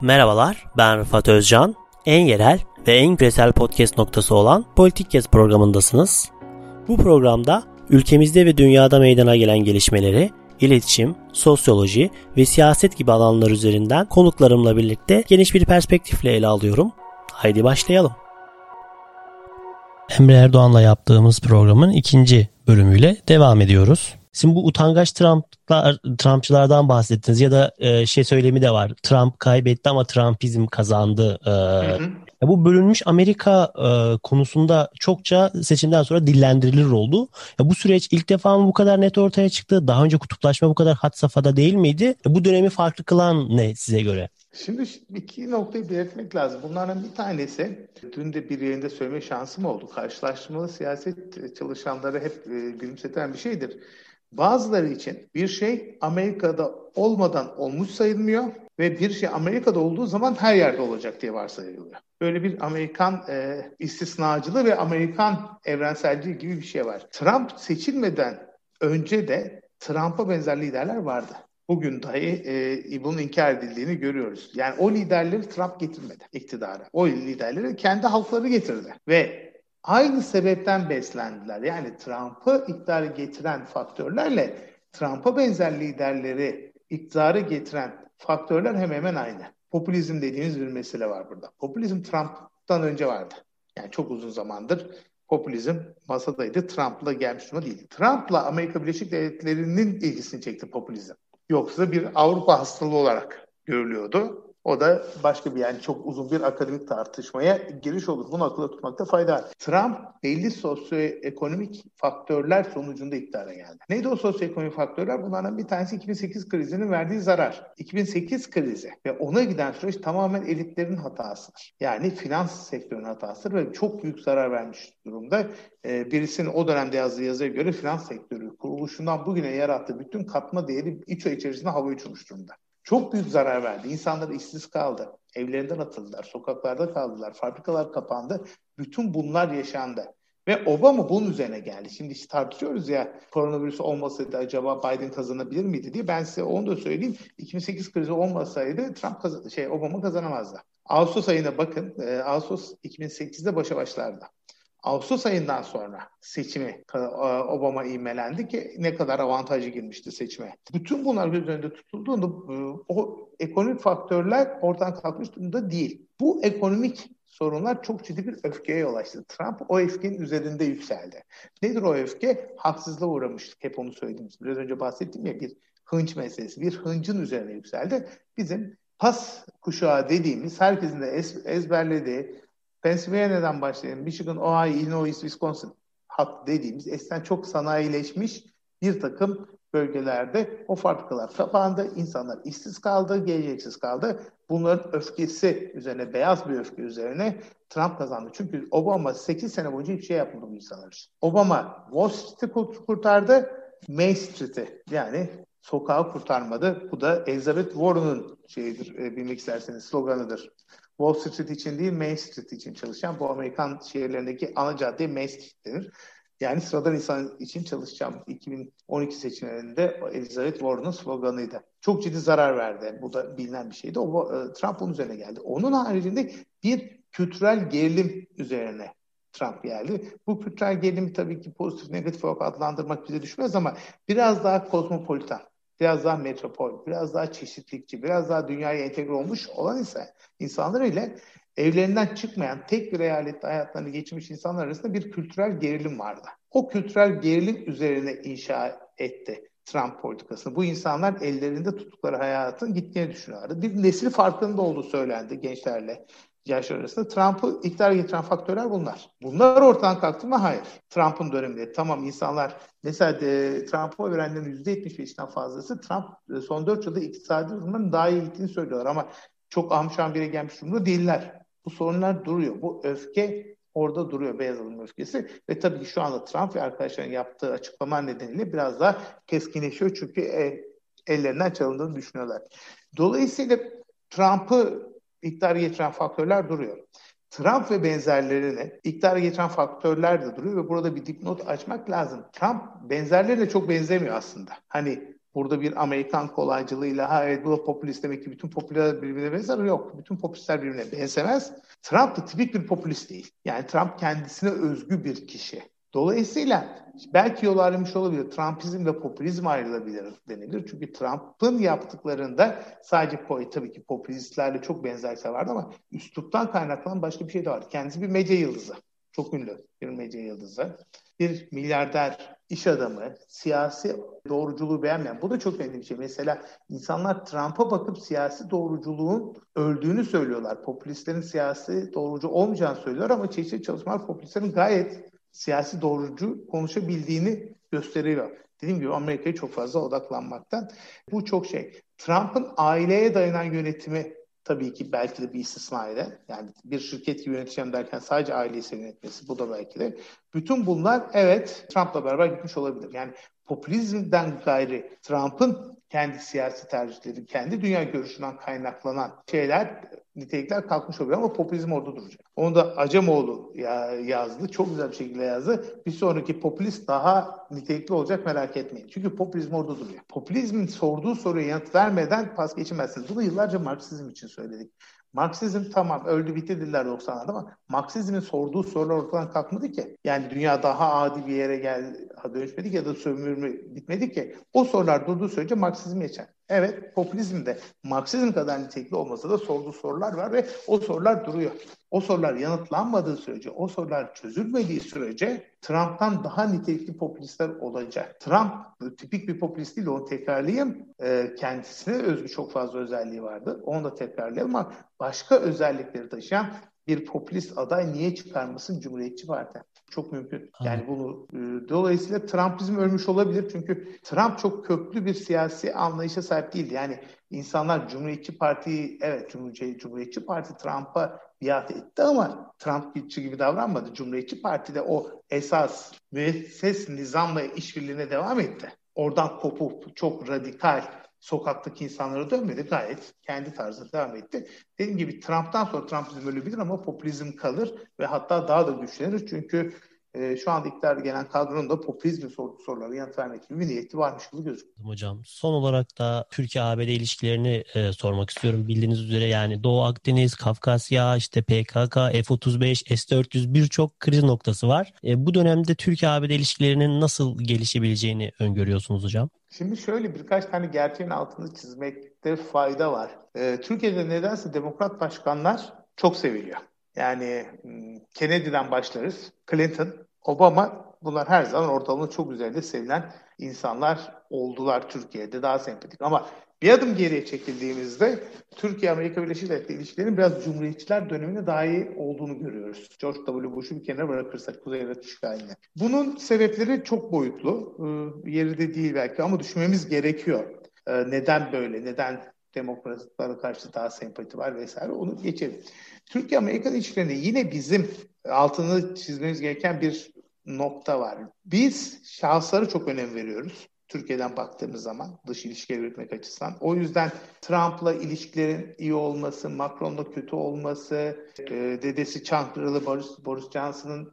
Merhabalar, ben Rıfat Özcan. En yerel ve en küresel podcast noktası olan Politik Kes programındasınız. Bu programda ülkemizde ve dünyada meydana gelen gelişmeleri, iletişim, sosyoloji ve siyaset gibi alanlar üzerinden konuklarımla birlikte geniş bir perspektifle ele alıyorum. Haydi başlayalım. Emre Erdoğan'la yaptığımız programın ikinci bölümüyle devam ediyoruz. Şimdi bu utangaç Trump'lar, Trumpçılardan bahsettiniz ya da e, şey söylemi de var. Trump kaybetti ama Trumpizm kazandı. E, hı hı. Bu bölünmüş Amerika e, konusunda çokça seçimden sonra dillendirilir oldu. Ya bu süreç ilk defa mı bu kadar net ortaya çıktı? Daha önce kutuplaşma bu kadar hat safhada değil miydi? Bu dönemi farklı kılan ne size göre? Şimdi iki noktayı belirtmek lazım. Bunlardan bir tanesi, dün de bir yayında söyleme şansım oldu. Karşılaştırmalı siyaset çalışanları hep e, gülümseten bir şeydir. Bazıları için bir şey Amerika'da olmadan olmuş sayılmıyor ve bir şey Amerika'da olduğu zaman her yerde olacak diye varsayılıyor. Böyle bir Amerikan e, istisnacılığı ve Amerikan evrenselliği gibi bir şey var. Trump seçilmeden önce de Trump'a benzer liderler vardı. Bugün dahi e, bunun inkar edildiğini görüyoruz. Yani o liderleri Trump getirmedi iktidara. O liderleri kendi halkları getirdi. Ve aynı sebepten beslendiler. Yani Trump'ı iktidarı getiren faktörlerle Trump'a benzer liderleri iktidarı getiren faktörler hemen hemen aynı. Popülizm dediğimiz bir mesele var burada. Popülizm Trump'tan önce vardı. Yani çok uzun zamandır popülizm masadaydı. Trump'la gelmiş durumda değil. Trump'la Amerika Birleşik Devletleri'nin ilgisini çekti popülizm. Yoksa bir Avrupa hastalığı olarak görülüyordu. O da başka bir yani çok uzun bir akademik tartışmaya giriş olur. Bunu akılda tutmakta fayda var. Trump belli sosyoekonomik faktörler sonucunda iktidara geldi. Neydi o sosyoekonomik faktörler? Bunlardan bir tanesi 2008 krizinin verdiği zarar. 2008 krizi ve ona giden süreç tamamen elitlerin hatasıdır. Yani finans sektörünün hatasıdır ve çok büyük zarar vermiş durumda. Ee, birisinin o dönemde yazdığı yazıya göre finans sektörü kuruluşundan bugüne yarattığı bütün katma değeri iç içerisinde hava uçmuş durumda. Çok büyük zarar verdi. İnsanlar işsiz kaldı. Evlerinden atıldılar. Sokaklarda kaldılar. Fabrikalar kapandı. Bütün bunlar yaşandı. Ve Obama bunun üzerine geldi. Şimdi işte tartışıyoruz ya koronavirüs olmasaydı acaba Biden kazanabilir miydi diye. Ben size onu da söyleyeyim. 2008 krizi olmasaydı Trump kaz- şey Obama kazanamazdı. Ağustos ayına bakın. E, Ağustos 2008'de başa başlardı. Ağustos ayından sonra seçimi e, Obama imelendi ki ne kadar avantajı girmişti seçime. Bütün bunlar göz önünde tutulduğunda e, o ekonomik faktörler ortadan kalkmış durumda değil. Bu ekonomik sorunlar çok ciddi bir öfkeye yol açtı. Trump o öfkenin üzerinde yükseldi. Nedir o öfke? Haksızlığa uğramıştık. Hep onu söyledim. Biraz önce bahsettim ya bir hınç meselesi. Bir hıncın üzerine yükseldi. Bizim pas kuşağı dediğimiz herkesin de ez, ezberlediği Pennsylvania'dan başlayalım. Michigan, Ohio, Illinois, Wisconsin hat dediğimiz eskiden çok sanayileşmiş bir takım bölgelerde o fabrikalar kapandı. insanlar işsiz kaldı, geleceksiz kaldı. Bunların öfkesi üzerine, beyaz bir öfke üzerine Trump kazandı. Çünkü Obama 8 sene boyunca hiçbir şey yapmadı bu insanlar için. Obama Wall Street'i kurtardı, Main Street'i yani sokağı kurtarmadı. Bu da Elizabeth Warren'ın şeyidir, e, bilmek isterseniz sloganıdır. Wall Street için değil Main Street için çalışan bu Amerikan şehirlerindeki ana cadde Main Street denir. Yani sıradan insan için çalışacağım 2012 seçimlerinde Elizabeth Warren'ın sloganıydı. Çok ciddi zarar verdi. Bu da bilinen bir şeydi. O, e, Trump onun üzerine geldi. Onun haricinde bir kültürel gerilim üzerine Trump geldi. Bu kültürel gerilimi tabii ki pozitif negatif olarak adlandırmak bize düşmez ama biraz daha kozmopolitan biraz daha metropol, biraz daha çeşitlikçi, biraz daha dünyaya entegre olmuş olan ise insanlar ile evlerinden çıkmayan tek bir eyalette hayatlarını geçirmiş insanlar arasında bir kültürel gerilim vardı. O kültürel gerilim üzerine inşa etti Trump politikasını. Bu insanlar ellerinde tuttukları hayatın gittiğini düşünüyorlardı. Bir nesil farkında olduğu söylendi gençlerle yaşlar arasında. Trump'ı iktidar getiren faktörler bunlar. Bunlar ortadan kalktı mı? Hayır. Trump'ın döneminde tamam insanlar mesela e, Trump'a verenlerin %75'ten fazlası Trump e, son 4 yılda iktisadi durumdan daha iyi gittiğini söylüyorlar ama çok ahmşan bire gelmiş durumda değiller. Bu sorunlar duruyor. Bu öfke orada duruyor beyaz alım öfkesi ve tabii ki şu anda Trump ve arkadaşların yaptığı açıklama nedeniyle biraz daha keskinleşiyor çünkü e, ellerinden çalındığını düşünüyorlar. Dolayısıyla Trump'ı iktidara getiren faktörler duruyor. Trump ve benzerlerini iktidara getiren faktörler de duruyor ve burada bir dipnot açmak lazım. Trump benzerlerine çok benzemiyor aslında. Hani burada bir Amerikan kolaycılığıyla ha evet bu da popülist demek ki bütün popüler birbirine benzer. Yok. Bütün popülistler birbirine benzemez. Trump da tipik bir popülist değil. Yani Trump kendisine özgü bir kişi. Dolayısıyla belki yol ayrılmış olabilir. Trumpizm ve popülizm ayrılabilir denilir. Çünkü Trump'ın yaptıklarında sadece tabii ki popülistlerle çok benzerse vardı ama üsluptan kaynaklanan başka bir şey de var. Kendisi bir medya yıldızı. Çok ünlü bir medya yıldızı. Bir milyarder iş adamı, siyasi doğruculuğu beğenmeyen. Bu da çok önemli bir şey. Mesela insanlar Trump'a bakıp siyasi doğruculuğun öldüğünü söylüyorlar. Popülistlerin siyasi doğrucu olmayacağını söylüyorlar ama çeşitli çalışmalar popülistlerin gayet siyasi doğrucu konuşabildiğini gösteriyor. Dediğim gibi Amerika'ya çok fazla odaklanmaktan. Bu çok şey. Trump'ın aileye dayanan yönetimi tabii ki belki de bir istisnayla. Yani bir şirket gibi yöneteceğim derken sadece aileyi yönetmesi bu da belki de. Bütün bunlar evet Trump'la beraber gitmiş olabilir. Yani popülizmden gayri Trump'ın kendi siyasi tercihleri, kendi dünya görüşünden kaynaklanan şeyler nitelikler kalkmış oluyor ama popülizm orada duracak. Onu da Acemoğlu ya, yazdı. Çok güzel bir şekilde yazdı. Bir sonraki popülist daha nitelikli olacak merak etmeyin. Çünkü popülizm orada duruyor. Popülizmin sorduğu soruya yanıt vermeden pas geçemezsiniz. Bunu yıllarca Marksizm için söyledik. Marksizm tamam öldü bitti dediler 90'larda ama Marksizmin sorduğu sorular ortadan kalkmadı ki. Yani dünya daha adi bir yere gel dönüşmedi ki ya da sömürme bitmedi ki. O sorular durduğu sürece Marksizm geçer. Evet popülizmde Marksizm kadar nitelikli olmasa da sorduğu sorular var ve o sorular duruyor. O sorular yanıtlanmadığı sürece, o sorular çözülmediği sürece Trump'tan daha nitelikli popülistler olacak. Trump tipik bir popülist değil, onu tekrarlayayım. E, kendisine özgü çok fazla özelliği vardı. Onu da tekrarlayalım ama başka özellikleri taşıyan bir popülist aday niye çıkarmasın Cumhuriyetçi Parti? Çok mümkün. Yani bunu e, dolayısıyla Trumpizm ölmüş olabilir. Çünkü Trump çok köklü bir siyasi anlayışa sahip değildi. Yani insanlar Cumhuriyetçi Parti'yi evet Cumhuriyetçi, Cumhuriyetçi Parti Trump'a biat etti ama Trump gibi davranmadı. Cumhuriyetçi Parti de o esas müesses nizamla işbirliğine devam etti. Oradan kopup çok radikal sokaktaki insanlara dönmedi. Gayet kendi tarzında devam etti. Dediğim gibi Trump'tan sonra Trumpizm ölebilir ama popülizm kalır ve hatta daha da güçlenir. Çünkü e, şu anda iktidar gelen kadronun da popülizm sorduğu sorulara yanıt vermek gibi bir niyeti varmış gibi gözüküyor. Hocam son olarak da Türkiye-ABD ilişkilerini e, sormak istiyorum. Bildiğiniz üzere yani Doğu Akdeniz, Kafkasya, işte PKK, F-35, S-400 birçok kriz noktası var. E, bu dönemde Türkiye-ABD ilişkilerinin nasıl gelişebileceğini öngörüyorsunuz hocam? Şimdi şöyle birkaç tane gerçeğin altını çizmekte fayda var. Ee, Türkiye'de nedense demokrat başkanlar çok seviliyor. Yani Kennedy'den başlarız. Clinton, Obama bunlar her zaman ortalamanın çok üzerinde sevilen insanlar oldular Türkiye'de daha sempatik. Ama bir adım geriye çekildiğimizde Türkiye-Amerika Birleşik Devletleri ilişkilerinin biraz Cumhuriyetçiler döneminde daha iyi olduğunu görüyoruz. George W. Bush'u bir kenara bırakırsak Kuzey Irak işgaline. Bunun sebepleri çok boyutlu. Ee, yeri de değil belki ama düşünmemiz gerekiyor. Ee, neden böyle? Neden demokratlara karşı daha sempati var vesaire onu geçelim. Türkiye-Amerika ilişkilerinde yine bizim altını çizmemiz gereken bir nokta var. Biz şahıslara çok önem veriyoruz. Türkiye'den baktığımız zaman dış ilişkileri yürütmek açısından. O yüzden Trump'la ilişkilerin iyi olması, Macron'la kötü olması, e, dedesi Çankırılı Boris, Boris Johnson'ın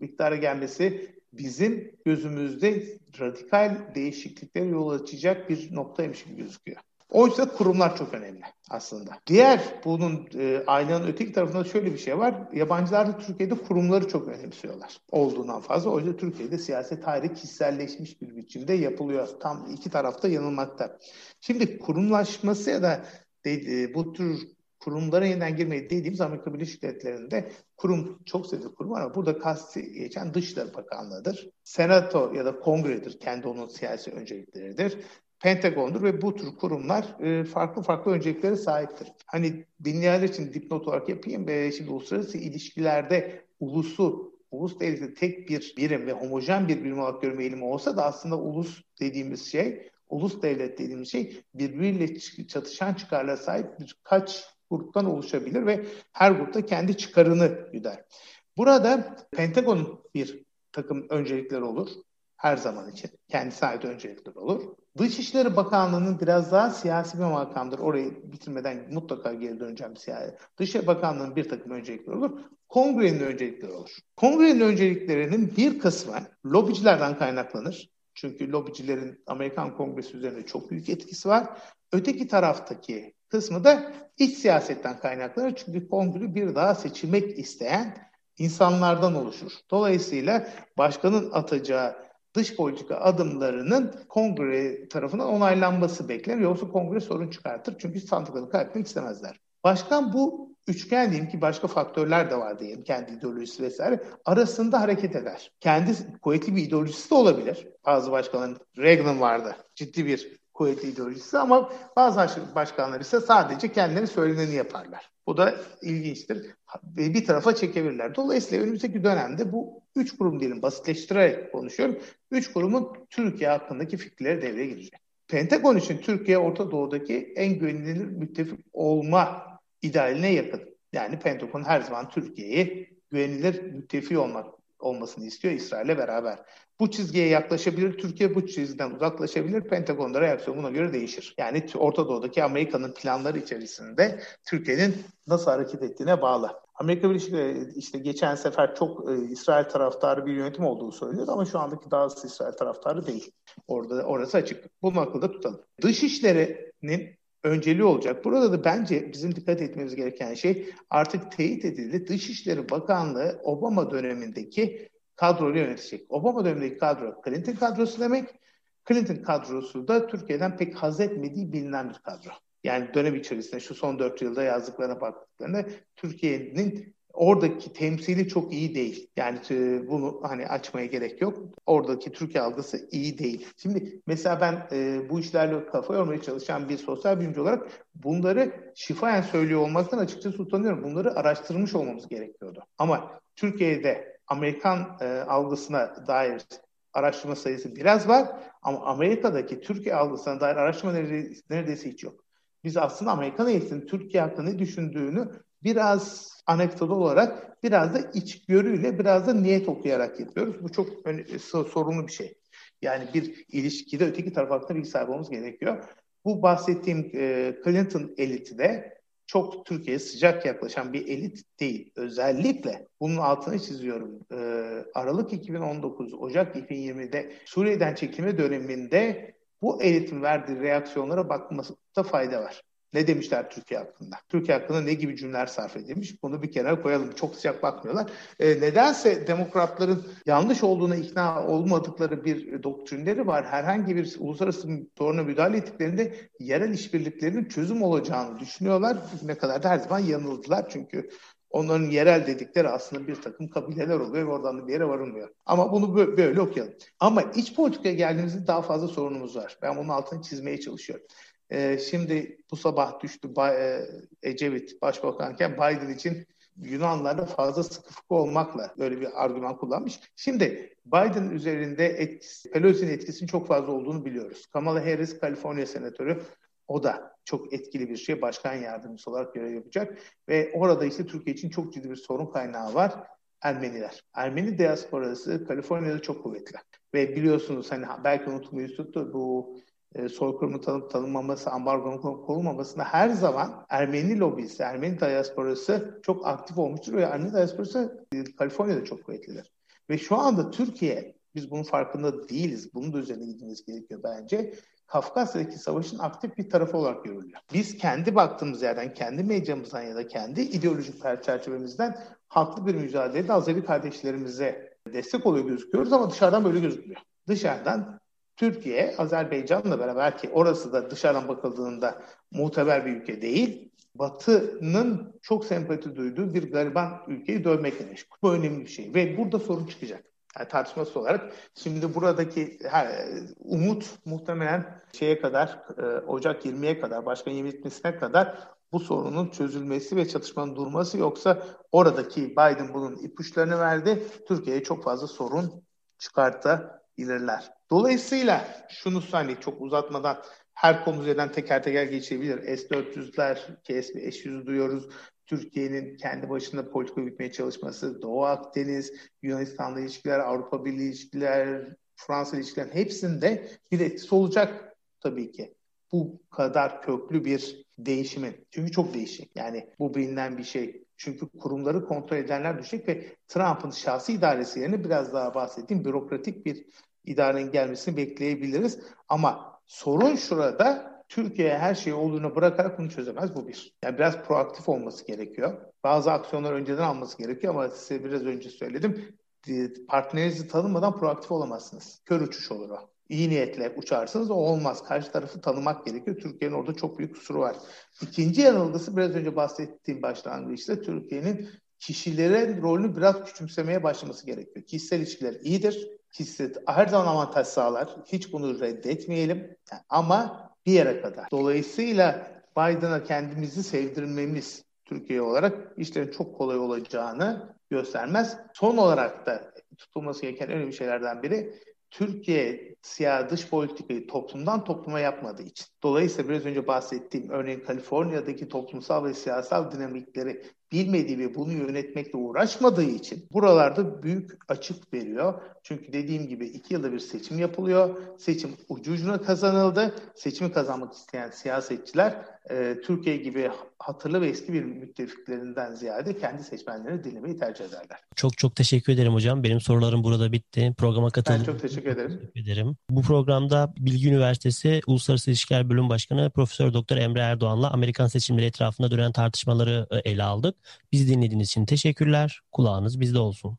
iktidara gelmesi bizim gözümüzde radikal değişikliklere yol açacak bir noktaymış gibi gözüküyor. Oysa kurumlar çok önemli aslında. Diğer bunun e, aynanın öteki tarafında şöyle bir şey var. Yabancılar da Türkiye'de kurumları çok önemsiyorlar. Olduğundan fazla. O yüzden Türkiye'de siyaset tarih kişiselleşmiş bir biçimde yapılıyor. Tam iki tarafta yanılmakta. Şimdi kurumlaşması ya da de, bu tür kurumlara yeniden girmeyi dediğimiz Amerika Birleşik Devletleri'nde kurum çok sayıda kurum var ama burada kasti geçen Dışişleri Bakanlığı'dır. Senato ya da Kongre'dir. Kendi onun siyasi öncelikleridir. Pentagon'dur ve bu tür kurumlar e, farklı farklı önceliklere sahiptir. Hani dinleyenler için dipnot olarak yapayım. E, şimdi uluslararası ilişkilerde ulusu, ulus devleti tek bir birim ve homojen bir birim olarak görme eğilimi olsa da aslında ulus dediğimiz şey, ulus devlet dediğimiz şey birbiriyle çatışan çıkarlara sahip birkaç gruptan oluşabilir ve her grupta kendi çıkarını güder. Burada Pentagon'un bir takım öncelikleri olur her zaman için. Kendisine ait öncelikler olur. Dışişleri Bakanlığı'nın biraz daha siyasi bir makamdır. Orayı bitirmeden mutlaka geri döneceğim siyasi. Dışişleri Bakanlığı'nın bir takım öncelikleri olur. Kongrenin öncelikleri olur. Kongrenin önceliklerinin bir kısmı lobicilerden kaynaklanır. Çünkü lobicilerin Amerikan Kongresi üzerinde çok büyük etkisi var. Öteki taraftaki kısmı da iç siyasetten kaynaklanır. Çünkü kongre bir daha seçilmek isteyen insanlardan oluşur. Dolayısıyla başkanın atacağı dış politika adımlarının kongre tarafından onaylanması beklenir. Yoksa kongre sorun çıkartır. Çünkü sandıkları kaybetmek istemezler. Başkan bu üçgen diyeyim ki başka faktörler de var diyelim. Kendi ideolojisi vesaire. Arasında hareket eder. Kendi kuvvetli bir ideolojisi de olabilir. Bazı başkanların Reagan vardı. Ciddi bir kuvvetli ideolojisi ama bazı başkanlar ise sadece kendileri söyleneni yaparlar. Bu da ilginçtir. Bir tarafa çekebilirler. Dolayısıyla önümüzdeki dönemde bu üç kurum diyelim basitleştirerek konuşuyorum. Üç kurumun Türkiye hakkındaki fikirleri devreye girecek. Pentagon için Türkiye Orta Doğu'daki en güvenilir müttefik olma idealine yakın. Yani Pentagon her zaman Türkiye'yi güvenilir müttefik olmak olmasını istiyor İsrail'le beraber. Bu çizgiye yaklaşabilir, Türkiye bu çizgiden uzaklaşabilir, Pentagon'da reaksiyon buna göre değişir. Yani Orta Doğu'daki Amerika'nın planları içerisinde Türkiye'nin nasıl hareket ettiğine bağlı. Amerika Birleşik Devletleri işte geçen sefer çok e, İsrail taraftarı bir yönetim olduğu söylüyor ama şu andaki daha İsrail taraftarı değil. Orada orası açık. Bunu akılda tutalım. Dışişlerinin önceliği olacak. Burada da bence bizim dikkat etmemiz gereken şey artık teyit edildi. Dışişleri Bakanlığı Obama dönemindeki kadroyla yönetecek. Obama dönemindeki kadro Clinton kadrosu demek. Clinton kadrosu da Türkiye'den pek haz etmediği bilinen bir kadro. Yani dönem içerisinde şu son dört yılda yazdıklarına baktıklarında Türkiye'nin oradaki temsili çok iyi değil. Yani e, bunu hani açmaya gerek yok. Oradaki Türkiye algısı iyi değil. Şimdi mesela ben e, bu işlerle kafa yormaya çalışan bir sosyal bilimci olarak bunları şifayen söylüyor olmaktan açıkçası utanıyorum. Bunları araştırmış olmamız gerekiyordu. Ama Türkiye'de Amerikan e, algısına dair araştırma sayısı biraz var ama Amerika'daki Türkiye algısına dair araştırma neredeyse, neredeyse hiç yok. Biz aslında Amerikan eğitiminin Türkiye hakkında ne düşündüğünü biraz anekdot olarak biraz da içgörüyle biraz da niyet okuyarak yapıyoruz. Bu çok sorunlu bir şey. Yani bir ilişkide öteki taraf hakkında bilgi sahibi olmamız gerekiyor. Bu bahsettiğim e, Clinton eliti de çok Türkiye'ye sıcak yaklaşan bir elit değil. Özellikle bunun altını çiziyorum. E, Aralık 2019, Ocak 2020'de Suriye'den çekilme döneminde bu elitin verdiği reaksiyonlara bakmasında fayda var. Ne demişler Türkiye hakkında? Türkiye hakkında ne gibi cümleler sarf edilmiş? Bunu bir kenara koyalım. Çok sıcak bakmıyorlar. E, nedense demokratların yanlış olduğuna ikna olmadıkları bir doktrinleri var. Herhangi bir uluslararası soruna müdahale ettiklerinde yerel işbirliklerinin çözüm olacağını düşünüyorlar. Ne kadar da her zaman yanıldılar. Çünkü Onların yerel dedikleri aslında bir takım kabileler oluyor ve oradan da bir yere varılmıyor. Ama bunu böyle okuyalım. Ama iç politikaya geldiğimizde daha fazla sorunumuz var. Ben bunun altını çizmeye çalışıyorum. Ee, şimdi bu sabah düştü e, Ecevit başbakanken Biden için Yunanlarda fazla sıkı fıkı olmakla böyle bir argüman kullanmış. Şimdi Biden üzerinde etkisi, Pelosi'nin etkisinin çok fazla olduğunu biliyoruz. Kamala Harris Kaliforniya senatörü o da çok etkili bir şey. Başkan yardımcısı olarak görev yapacak. Ve orada işte Türkiye için çok ciddi bir sorun kaynağı var. Ermeniler. Ermeni diasporası Kaliforniya'da çok kuvvetli. Ve biliyorsunuz hani belki unutmayı tuttu bu e, soykırımı tanıp tanınmaması, ambargonun korunmamasında her zaman Ermeni lobisi, Ermeni diasporası çok aktif olmuştur ve Ermeni diasporası e, Kaliforniya'da çok kuvvetlidir. Ve şu anda Türkiye, biz bunun farkında değiliz. Bunun da üzerine gitmemiz gerekiyor bence. Kafkasya'daki savaşın aktif bir tarafı olarak görülüyor. Biz kendi baktığımız yerden, kendi medyamızdan ya da kendi ideolojik çerçevemizden haklı bir mücadelede Azeri kardeşlerimize destek oluyor gözüküyoruz ama dışarıdan böyle gözükmüyor. Dışarıdan Türkiye, Azerbaycan'la beraber ki orası da dışarıdan bakıldığında muteber bir ülke değil, Batı'nın çok sempati duyduğu bir gariban ülkeyi dövmekle meşgul. Bu önemli bir şey ve burada sorun çıkacak. Yani tartışması olarak şimdi buradaki umut muhtemelen şeye kadar e, Ocak 20'ye kadar başkan yemin etmesine kadar bu sorunun çözülmesi ve çatışmanın durması yoksa oradaki Biden bunun ipuçlarını verdi. Türkiye'ye çok fazla sorun çıkartabilirler. Dolayısıyla şunu hani çok uzatmadan her konu üzerinden teker teker geçebilir. S-400'ler, ki S-500 duyuyoruz. Türkiye'nin kendi başına politika yürütmeye çalışması, Doğu Akdeniz, Yunanistan'la ilişkiler, Avrupa Birliği ilişkiler, Fransa ilişkiler hepsinde bir etkisi olacak tabii ki. Bu kadar köklü bir değişimin. Çünkü çok değişik. Yani bu bilinen bir şey. Çünkü kurumları kontrol edenler düşecek ve Trump'ın şahsi idaresi yerine biraz daha bahsettiğim bürokratik bir idarenin gelmesini bekleyebiliriz. Ama sorun şurada Türkiye her şeyi olduğunu bırakarak bunu çözemez. Bu bir. Yani biraz proaktif olması gerekiyor. Bazı aksiyonlar önceden alması gerekiyor ama size biraz önce söyledim. Partnerinizi tanımadan proaktif olamazsınız. Kör uçuş olur o iyi niyetle uçarsınız o olmaz. Karşı tarafı tanımak gerekiyor. Türkiye'nin orada çok büyük kusuru var. İkinci yanılgısı biraz önce bahsettiğim başlangıçta Türkiye'nin kişilerin rolünü biraz küçümsemeye başlaması gerekiyor. Kişisel ilişkiler iyidir. Kişisel her zaman avantaj sağlar. Hiç bunu reddetmeyelim. Ama bir yere kadar. Dolayısıyla Biden'a kendimizi sevdirmemiz Türkiye olarak işlerin çok kolay olacağını göstermez. Son olarak da tutulması gereken önemli şeylerden biri Türkiye siyah dış politikayı toplumdan topluma yapmadığı için. Dolayısıyla biraz önce bahsettiğim örneğin Kaliforniya'daki toplumsal ve siyasal dinamikleri bilmediği ve bunu yönetmekle uğraşmadığı için buralarda büyük açık veriyor. Çünkü dediğim gibi iki yılda bir seçim yapılıyor. Seçim ucu ucuna kazanıldı. Seçimi kazanmak isteyen siyasetçiler e, Türkiye gibi hatırlı ve eski bir müttefiklerinden ziyade kendi seçmenlerini dinlemeyi tercih ederler. Çok çok teşekkür ederim hocam. Benim sorularım burada bitti. Programa katıldım. Ben çok teşekkür ederim. Teşekkür ederim. Bu programda Bilgi Üniversitesi Uluslararası İlişkiler Bölüm Başkanı Profesör Doktor Emre Erdoğan'la Amerikan seçimleri etrafında dönen tartışmaları e, ele aldık. Bizi dinlediğiniz için teşekkürler. Kulağınız bizde olsun.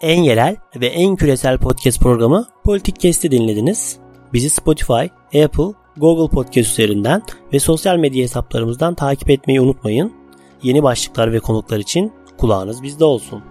En yerel ve en küresel podcast programı Politik Kesti dinlediniz. Bizi Spotify, Apple, Google Podcast üzerinden ve sosyal medya hesaplarımızdan takip etmeyi unutmayın. Yeni başlıklar ve konuklar için kulağınız bizde olsun.